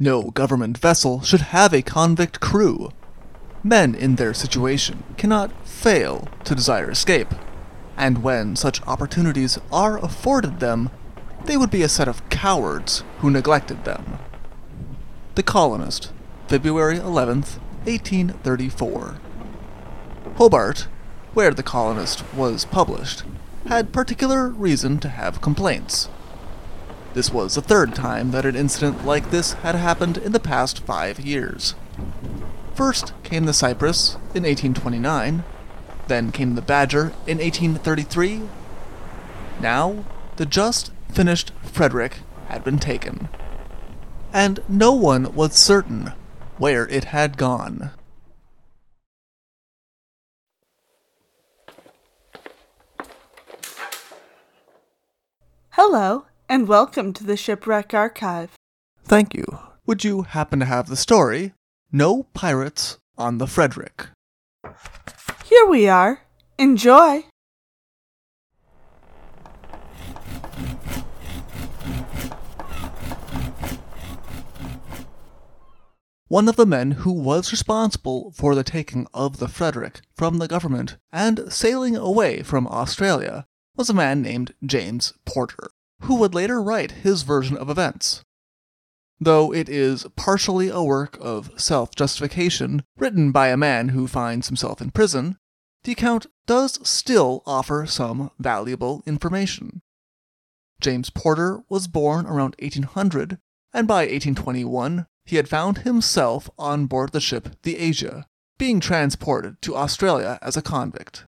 No government vessel should have a convict crew. Men in their situation cannot fail to desire escape, and when such opportunities are afforded them, they would be a set of cowards who neglected them. The Colonist, February 11th, 1834. Hobart, where The Colonist was published, had particular reason to have complaints. This was the third time that an incident like this had happened in the past five years. First came the Cyprus in 1829, then came the Badger in 1833. Now, the just finished Frederick had been taken, and no one was certain where it had gone. Hello, and welcome to the Shipwreck Archive. Thank you. Would you happen to have the story? No pirates on the Frederick. Here we are. Enjoy! One of the men who was responsible for the taking of the Frederick from the government and sailing away from Australia was a man named James Porter, who would later write his version of events. Though it is partially a work of self justification written by a man who finds himself in prison, the account does still offer some valuable information. James Porter was born around 1800, and by 1821 he had found himself on board the ship the Asia, being transported to Australia as a convict.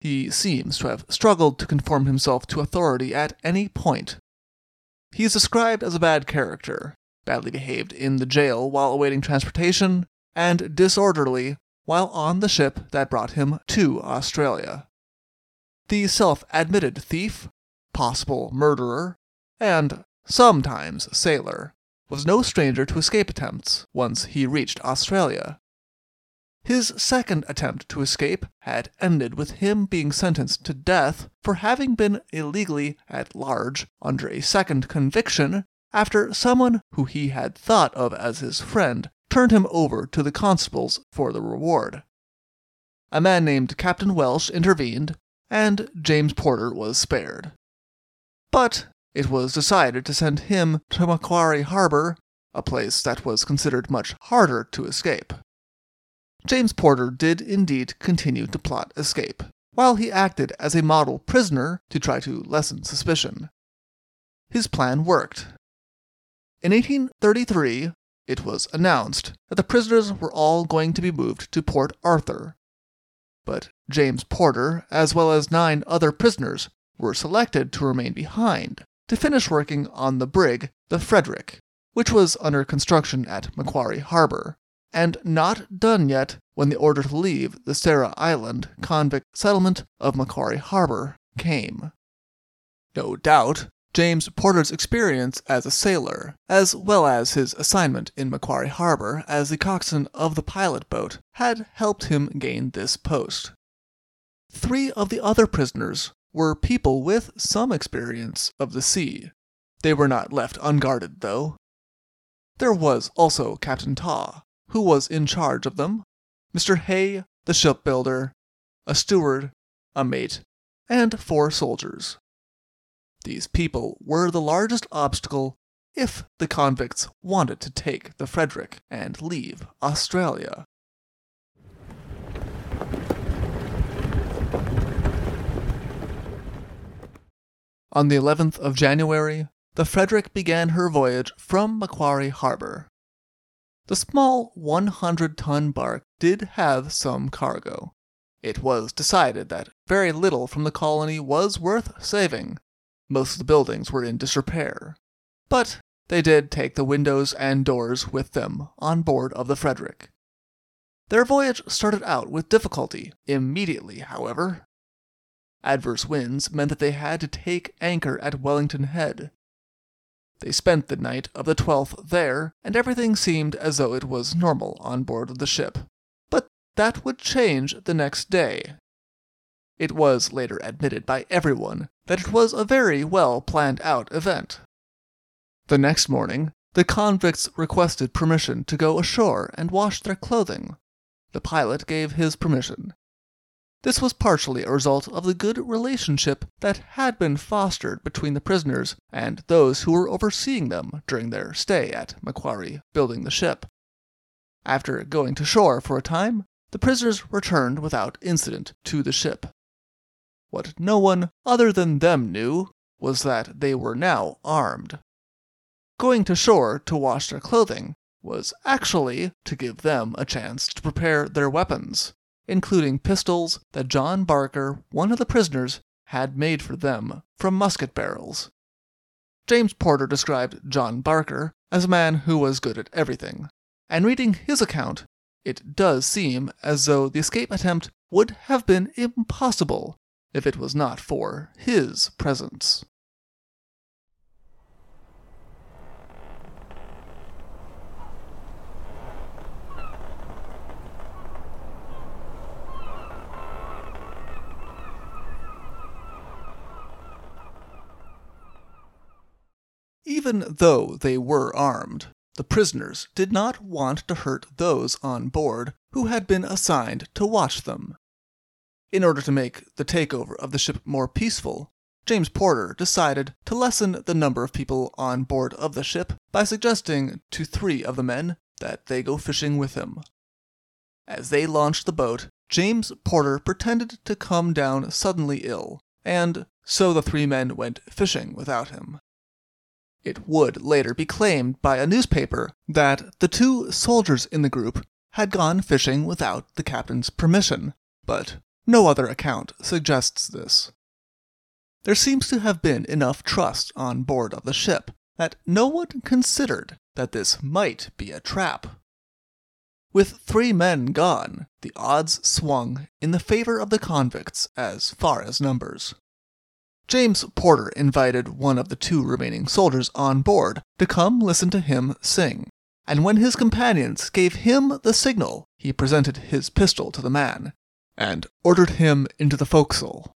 He seems to have struggled to conform himself to authority at any point. He is described as a bad character, badly behaved in the jail while awaiting transportation, and disorderly while on the ship that brought him to Australia. The self admitted thief, possible murderer, and sometimes sailor was no stranger to escape attempts once he reached Australia. His second attempt to escape had ended with him being sentenced to death for having been illegally at large under a second conviction after someone who he had thought of as his friend turned him over to the constables for the reward. A man named Captain Welsh intervened, and James Porter was spared. But it was decided to send him to Macquarie Harbor, a place that was considered much harder to escape. James Porter did indeed continue to plot escape, while he acted as a model prisoner to try to lessen suspicion. His plan worked. In 1833, it was announced that the prisoners were all going to be moved to Port Arthur. But James Porter, as well as nine other prisoners, were selected to remain behind to finish working on the brig, the Frederick, which was under construction at Macquarie Harbor, and not done yet when the order to leave the Sarah Island convict settlement of Macquarie Harbor came. No doubt, James Porter's experience as a sailor, as well as his assignment in Macquarie Harbor as the coxswain of the pilot boat, had helped him gain this post. Three of the other prisoners were people with some experience of the sea. They were not left unguarded, though. There was also Captain Taw, who was in charge of them, Mr. Hay, the shipbuilder, a steward, a mate, and four soldiers. These people were the largest obstacle if the convicts wanted to take the Frederick and leave Australia. On the 11th of January, the Frederick began her voyage from Macquarie Harbor. The small 100 ton bark did have some cargo. It was decided that very little from the colony was worth saving. Most of the buildings were in disrepair. But they did take the windows and doors with them on board of the Frederick. Their voyage started out with difficulty, immediately, however. Adverse winds meant that they had to take anchor at Wellington Head, they spent the night of the 12th there, and everything seemed as though it was normal on board of the ship. But that would change the next day. It was later admitted by everyone that it was a very well planned out event. The next morning, the convicts requested permission to go ashore and wash their clothing. The pilot gave his permission. This was partially a result of the good relationship that had been fostered between the prisoners and those who were overseeing them during their stay at Macquarie building the ship. After going to shore for a time, the prisoners returned without incident to the ship. What no one other than them knew was that they were now armed. Going to shore to wash their clothing was actually to give them a chance to prepare their weapons, including pistols that John Barker, one of the prisoners, had made for them from musket barrels. James Porter described John Barker as a man who was good at everything, and reading his account, it does seem as though the escape attempt would have been impossible if it was not for his presence. Even though they were armed, the prisoners did not want to hurt those on board who had been assigned to watch them. In order to make the takeover of the ship more peaceful, James Porter decided to lessen the number of people on board of the ship by suggesting to three of the men that they go fishing with him. As they launched the boat, James Porter pretended to come down suddenly ill, and so the three men went fishing without him. It would later be claimed by a newspaper that the two soldiers in the group had gone fishing without the captain's permission, but no other account suggests this. There seems to have been enough trust on board of the ship that no one considered that this might be a trap. With three men gone, the odds swung in the favor of the convicts as far as numbers. James Porter invited one of the two remaining soldiers on board to come listen to him sing, and when his companions gave him the signal, he presented his pistol to the man and ordered him into the forecastle.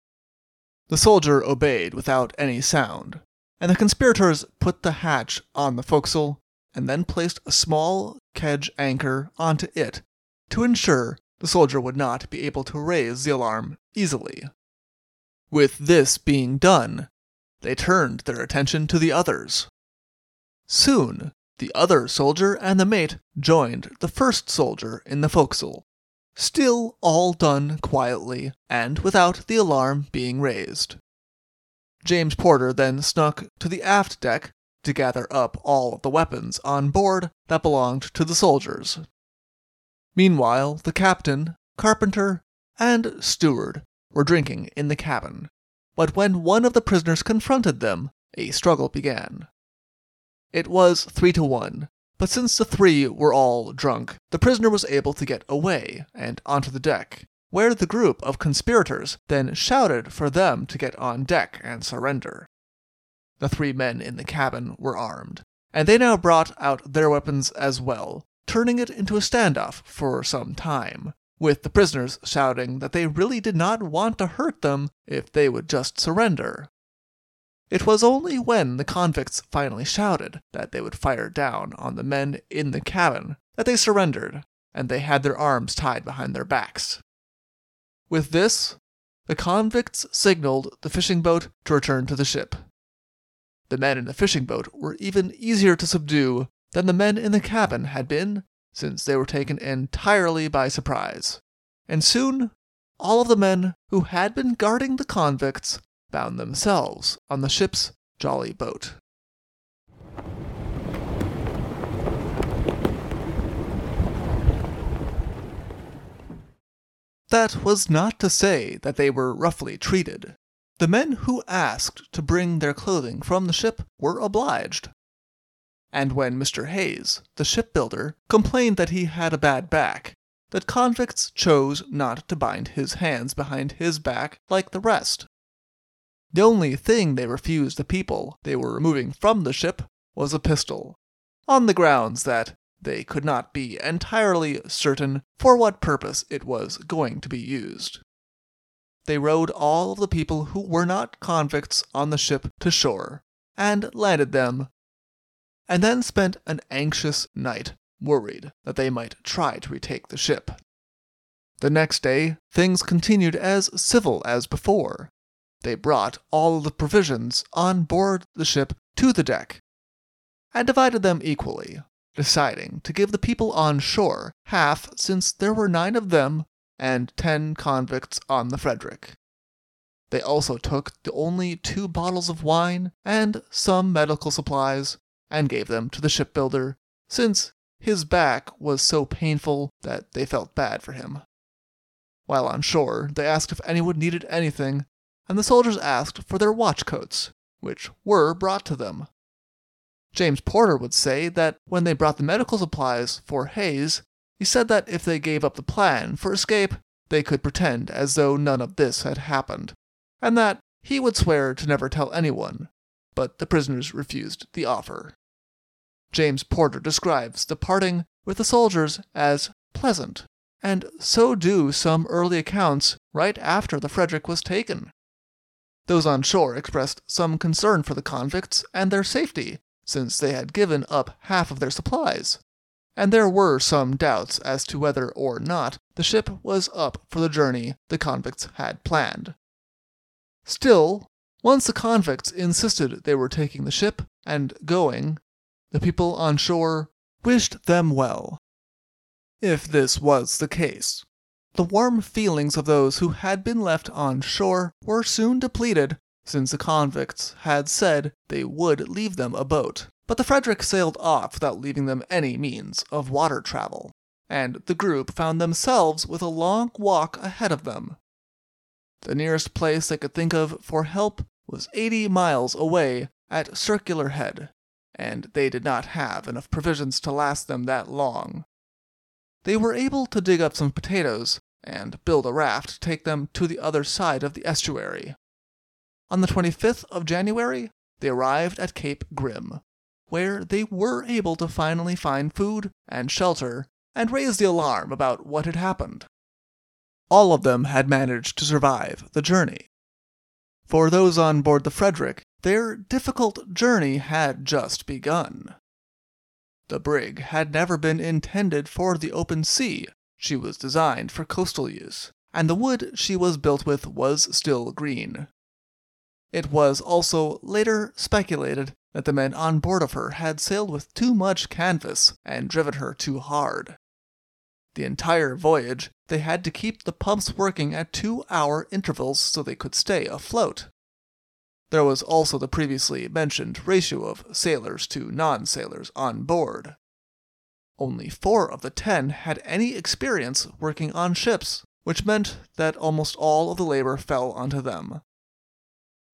The soldier obeyed without any sound, and the conspirators put the hatch on the forecastle and then placed a small kedge anchor onto it to ensure the soldier would not be able to raise the alarm easily. With this being done, they turned their attention to the others. Soon, the other soldier and the mate joined the first soldier in the forecastle, still all done quietly and without the alarm being raised. James Porter then snuck to the aft deck to gather up all of the weapons on board that belonged to the soldiers. Meanwhile, the captain, carpenter, and steward were drinking in the cabin, but when one of the prisoners confronted them, a struggle began. It was three to one, but since the three were all drunk, the prisoner was able to get away and onto the deck, where the group of conspirators then shouted for them to get on deck and surrender. The three men in the cabin were armed, and they now brought out their weapons as well, turning it into a standoff for some time, with the prisoners shouting that they really did not want to hurt them if they would just surrender. It was only when the convicts finally shouted that they would fire down on the men in the cabin that they surrendered, and they had their arms tied behind their backs. With this, the convicts signaled the fishing boat to return to the ship. The men in the fishing boat were even easier to subdue than the men in the cabin had been since they were taken entirely by surprise. And soon, all of the men who had been guarding the convicts found themselves on the ship's jolly boat. That was not to say that they were roughly treated. The men who asked to bring their clothing from the ship were obliged, and when Mr. Hayes, the shipbuilder, complained that he had a bad back, that convicts chose not to bind his hands behind his back like the rest. The only thing they refused the people they were removing from the ship was a pistol, on the grounds that they could not be entirely certain for what purpose it was going to be used. They rowed all of the people who were not convicts on the ship to shore, and landed them and then spent an anxious night, worried that they might try to retake the ship. The next day, things continued as civil as before. They brought all the provisions on board the ship to the deck and divided them equally, deciding to give the people on shore half since there were nine of them and ten convicts on the Frederick. They also took the only two bottles of wine and some medical supplies and gave them to the shipbuilder, since his back was so painful that they felt bad for him. While on shore, they asked if anyone needed anything, and the soldiers asked for their watch coats, which were brought to them. James Porter would say that when they brought the medical supplies for Hayes, he said that if they gave up the plan for escape, they could pretend as though none of this had happened, and that he would swear to never tell anyone, but the prisoners refused the offer. James Porter describes the parting with the soldiers as pleasant, and so do some early accounts right after the Frederick was taken. Those on shore expressed some concern for the convicts and their safety, since they had given up half of their supplies, and there were some doubts as to whether or not the ship was up for the journey the convicts had planned. Still, once the convicts insisted they were taking the ship and going, the people on shore wished them well. If this was the case, the warm feelings of those who had been left on shore were soon depleted since the convicts had said they would leave them a boat. But the Frederick sailed off without leaving them any means of water travel, and the group found themselves with a long walk ahead of them. The nearest place they could think of for help was 80 miles away at Circular Head, and they did not have enough provisions to last them that long. They were able to dig up some potatoes and build a raft to take them to the other side of the estuary. On the 25th of January, they arrived at Cape Grim, where they were able to finally find food and shelter and raise the alarm about what had happened. All of them had managed to survive the journey. For those on board the Frederick, their difficult journey had just begun. The brig had never been intended for the open sea, she was designed for coastal use, and the wood she was built with was still green. It was also later speculated that the men on board of her had sailed with too much canvas and driven her too hard. The entire voyage, they had to keep the pumps working at two hour intervals so they could stay afloat. There was also the previously mentioned ratio of sailors to non sailors on board. Only four of the ten had any experience working on ships, which meant that almost all of the labor fell onto them.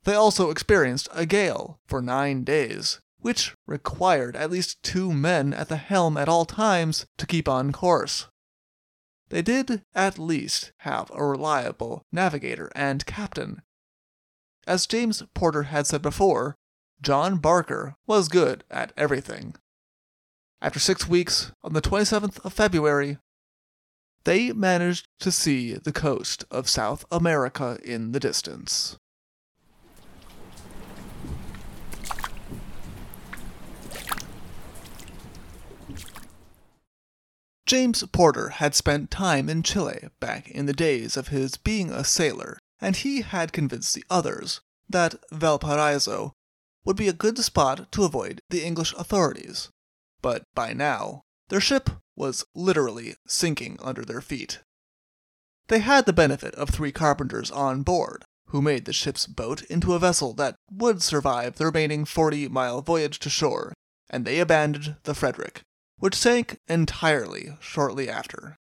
They also experienced a gale for nine days, which required at least two men at the helm at all times to keep on course. They did at least have a reliable navigator and captain. As James Porter had said before, John Barker was good at everything. After six weeks, on the 27th of February, they managed to see the coast of South America in the distance. James Porter had spent time in Chile back in the days of his being a sailor, and he had convinced the others that Valparaiso would be a good spot to avoid the English authorities. But by now, their ship was literally sinking under their feet. They had the benefit of three carpenters on board, who made the ship's boat into a vessel that would survive the remaining 40 mile voyage to shore, and they abandoned the Frederick, which sank entirely shortly after.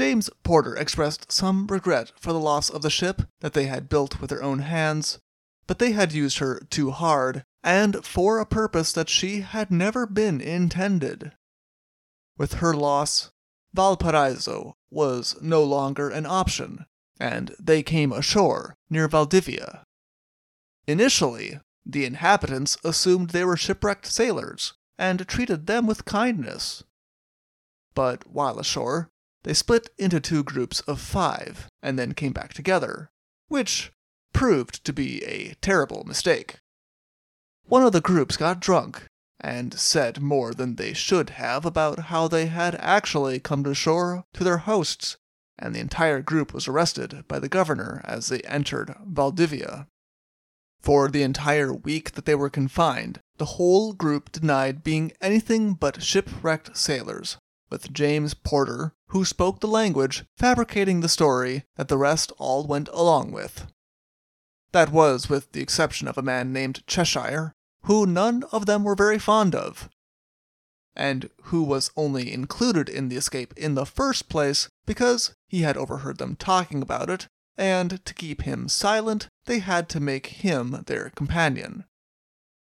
James Porter expressed some regret for the loss of the ship that they had built with their own hands, but they had used her too hard, and for a purpose that she had never been intended. With her loss, Valparaiso was no longer an option, and they came ashore near Valdivia. Initially, the inhabitants assumed they were shipwrecked sailors, and treated them with kindness. But while ashore, they split into two groups of five, and then came back together, which proved to be a terrible mistake. One of the groups got drunk, and said more than they should have about how they had actually come to shore to their hosts, and the entire group was arrested by the governor as they entered Valdivia. For the entire week that they were confined, the whole group denied being anything but shipwrecked sailors, with James Porter, who spoke the language, fabricating the story that the rest all went along with. That was with the exception of a man named Cheshire, who none of them were very fond of, and who was only included in the escape in the first place because he had overheard them talking about it, and to keep him silent, they had to make him their companion.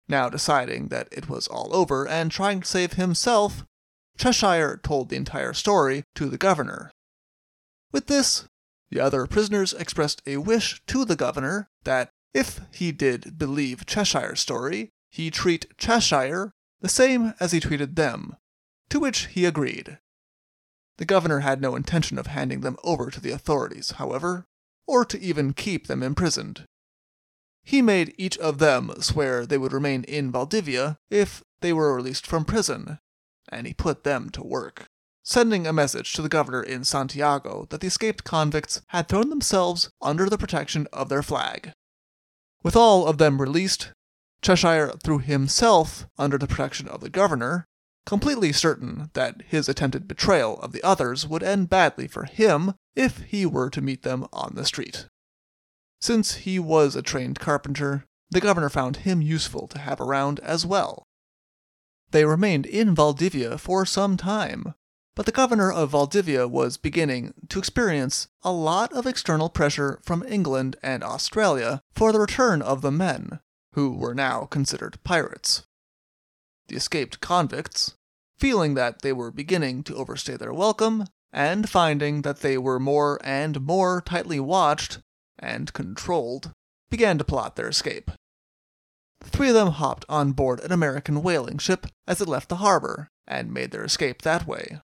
Now deciding that it was all over and trying to save himself, Cheshire told the entire story to the governor. With this, the other prisoners expressed a wish to the governor that if he did believe Cheshire's story, he treat Cheshire the same as he treated them, to which he agreed. The governor had no intention of handing them over to the authorities, however, or to even keep them imprisoned. He made each of them swear they would remain in Valdivia if they were released from prison, and he put them to work, sending a message to the governor in Santiago that the escaped convicts had thrown themselves under the protection of their flag. With all of them released, Cheshire threw himself under the protection of the governor, completely certain that his attempted betrayal of the others would end badly for him if he were to meet them on the street. Since he was a trained carpenter, the governor found him useful to have around as well. They remained in Valdivia for some time, but the governor of Valdivia was beginning to experience a lot of external pressure from England and Australia for the return of the men, who were now considered pirates. The escaped convicts, feeling that they were beginning to overstay their welcome, and finding that they were more and more tightly watched and controlled, began to plot their escape. Three of them hopped on board an American whaling ship as it left the harbor, and made their escape that way.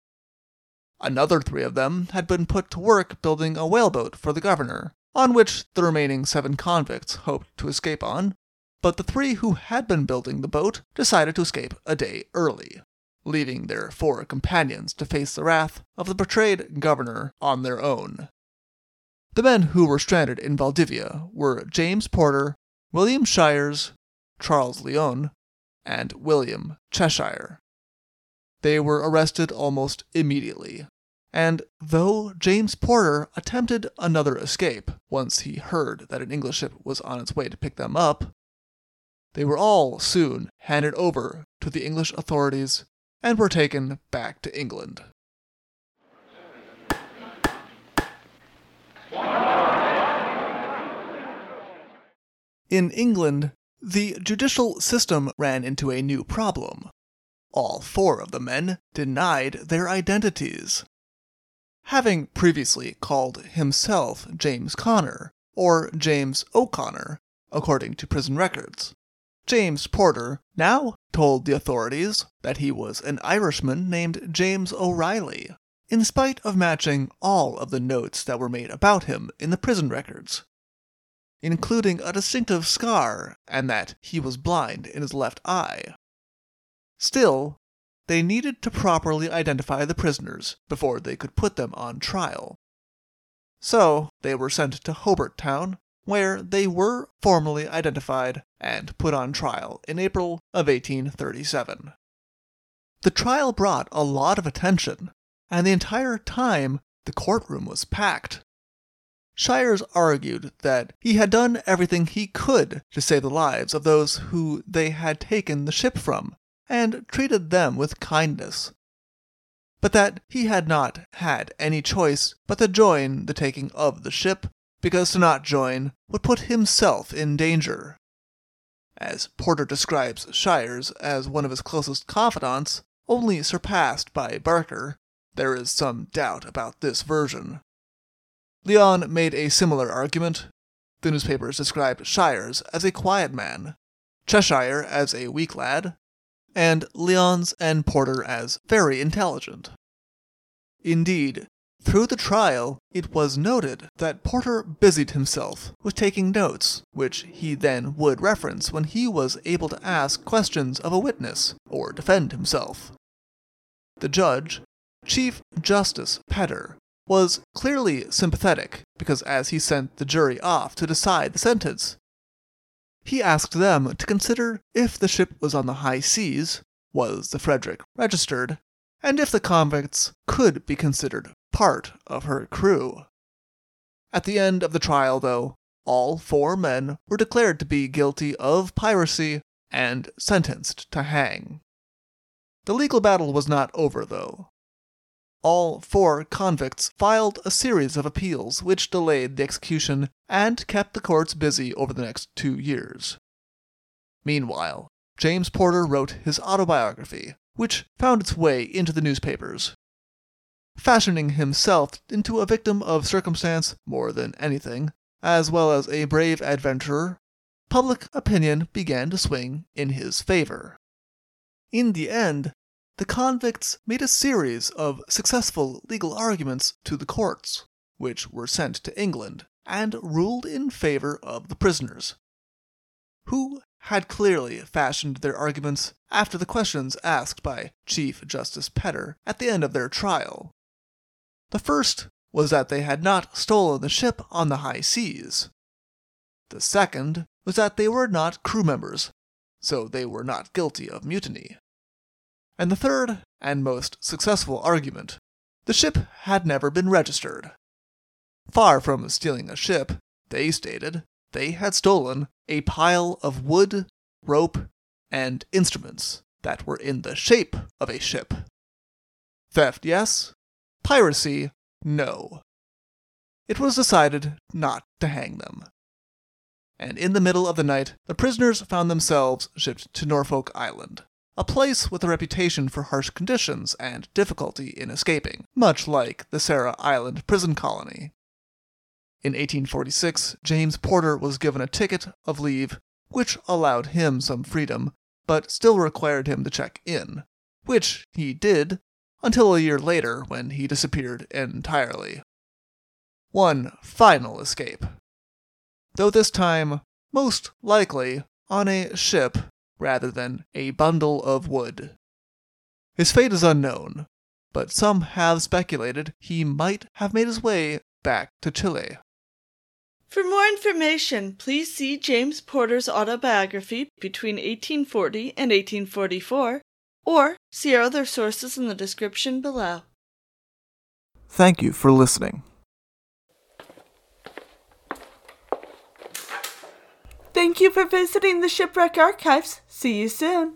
Another three of them had been put to work building a whaleboat for the governor, on which the remaining seven convicts hoped to escape on, but the three who had been building the boat decided to escape a day early, leaving their four companions to face the wrath of the betrayed governor on their own. The men who were stranded in Valdivia were James Porter, William Shires, Charles Lyon, and William Cheshire. They were arrested almost immediately, and though James Porter attempted another escape once he heard that an English ship was on its way to pick them up, they were all soon handed over to the English authorities and were taken back to England. In England, the judicial system ran into a new problem. All four of the men denied their identities. Having previously called himself James Connor, or James O'Connor, according to prison records, James Porter now told the authorities that he was an Irishman named James O'Reilly, in spite of matching all of the notes that were made about him in the prison records, including a distinctive scar and that he was blind in his left eye. Still, they needed to properly identify the prisoners before they could put them on trial. So they were sent to Hobart Town where they were formally identified and put on trial in April of 1837. The trial brought a lot of attention, and the entire time the courtroom was packed. Shires argued that he had done everything he could to save the lives of those who they had taken the ship from, and treated them with kindness, but that he had not had any choice but to join the taking of the ship because to not join would put himself in danger. As Porter describes Shires as one of his closest confidants, only surpassed by Barker, there is some doubt about this version. Leon made a similar argument. The newspapers described Shires as a quiet man, Cheshire as a weak lad, and Leon's and Porter as very intelligent. Indeed, Through the trial, it was noted that Porter busied himself with taking notes, which he then would reference when he was able to ask questions of a witness or defend himself. The judge, Chief Justice Pedder, was clearly sympathetic because as he sent the jury off to decide the sentence, he asked them to consider if the ship was on the high seas, was the Frederick registered, and if the convicts could be considered part of her crew. At the end of the trial, though, all four men were declared to be guilty of piracy and sentenced to hang. The legal battle was not over, though. All four convicts filed a series of appeals which delayed the execution and kept the courts busy over the next two years. Meanwhile, James Porter wrote his autobiography, which found its way into the newspapers. Fashioning himself into a victim of circumstance more than anything, as well as a brave adventurer, public opinion began to swing in his favor. In the end, the convicts made a series of successful legal arguments to the courts, which were sent to England and ruled in favor of the prisoners, who had clearly fashioned their arguments after the questions asked by Chief Justice Pedder at the end of their trial. The first was that they had not stolen the ship on the high seas. The second was that they were not crew members, so they were not guilty of mutiny. And the third, and most successful argument, the ship had never been registered. Far from stealing a ship, they stated, they had stolen a pile of wood, rope, and instruments that were in the shape of a ship. Theft, yes. Piracy, no. It was decided not to hang them. And in the middle of the night, the prisoners found themselves shipped to Norfolk Island, a place with a reputation for harsh conditions and difficulty in escaping, much like the Sarah Island prison colony. In 1846, James Porter was given a ticket of leave, which allowed him some freedom, but still required him to check in, which he did until a year later when he disappeared entirely. One final escape. Though this time, most likely, on a ship rather than a bundle of wood. His fate is unknown, but some have speculated he might have made his way back to Chile. For more information, please see James Porter's autobiography between 1840 and 1844, or see our other sources in the description below. Thank you for listening. Thank you for visiting the Shipwreck Archives. See you soon.